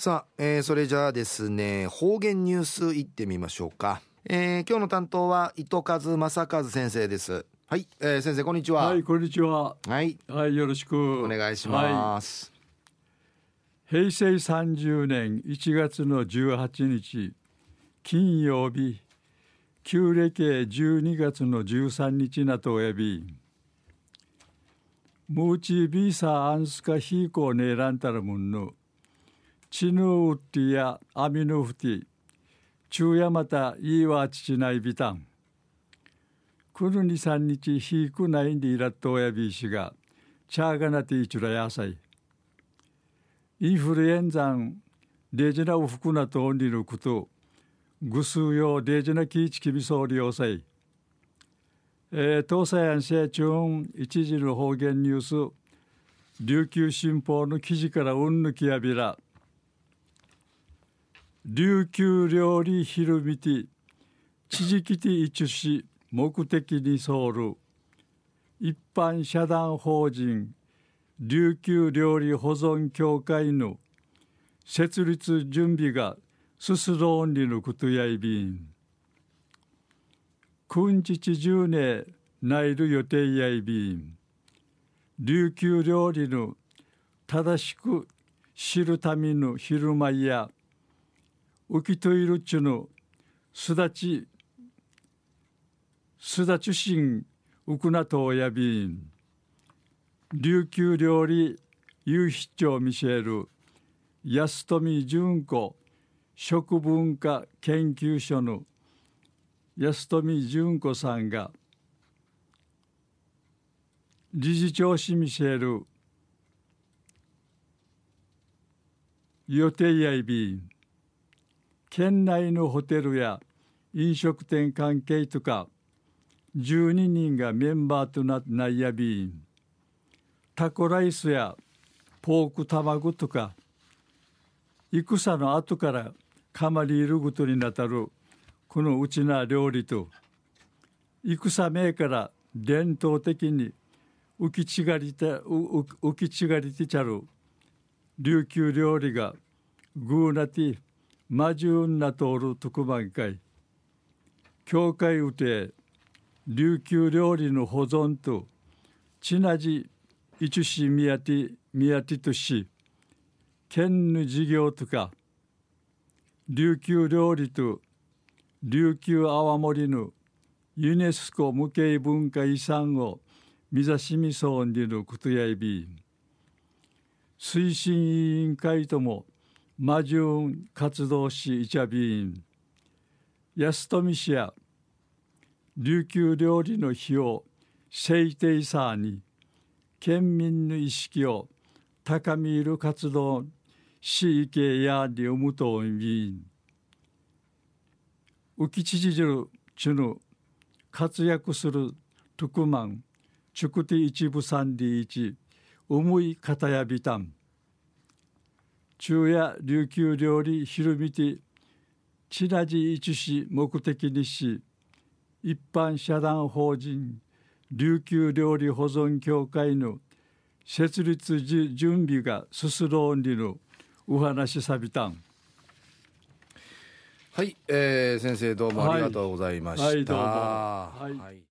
さあ、えー、それじゃあですね方言ニュースいってみましょうか、えー、今日の担当は糸数正和先生です。はい、えー、先生こんにちは。はいこんにちは。はい。はいよろしく。お願いします、はい、平成30年1月の18日金曜日旧暦12月の13日なとおやび。ムーチビーサアンスカヒーコネランタラムンヌチヌウティやアミヌフティ昼夜またいいわ父ないビタンくるに三日ひいくないんでいらっとおやびいしがチャーガナティチュラやさい。インフルエンザンデジナウフクナとオンリルクトぐすうよデジナキイチキビソーリオサイえー、東西安社中一時の方言ニュース琉球新報の記事からうんぬきやびら。琉球料理ひるみて地磁気て一し目的にソる一般社団法人琉球料理保存協会の設立準備がすすろんりのことやいびん。君日十年内る予定やいびん。琉球料理の正しく知るための昼舞や浮きといるちゅのすだちすだちしんうくなとおやびん。琉球料理有筆長ミシェル安富純子食文化研究所の安富純子さんが理事長しミシェル予定やいびん。県内のホテルや飲食店関係とか12人がメンバーとなってナイヤビーンタコライスやポーク卵とか戦の後からかまりいることになたるこのうちな料理と戦名から伝統的に浮きちがりて浮きちがりてちゃる琉球料理がグーナティマジュンナトール特番会。教会うて琉球料理の保存とちなじいちしみやてみやてとし県の事業とか琉球料理と琉球泡盛のユネスコ無形文化遺産を目指しみそうにることやいび推進委員会ともマジュン活動しイチャビーン。安富市や琉球料理の日を制定さに県民の意識を高める活動しいけやりうむとみん浮きちじるちゅぬ活躍する特万チュクティ一部三里一重い方やびたん。中夜琉球料理ひるみてちなじ一し目的にし一般社団法人琉球料理保存協会の設立準備が進ろんりのお話さびたん。はい、えー、先生どうもありがとうございました、はい、はい、どうも、はい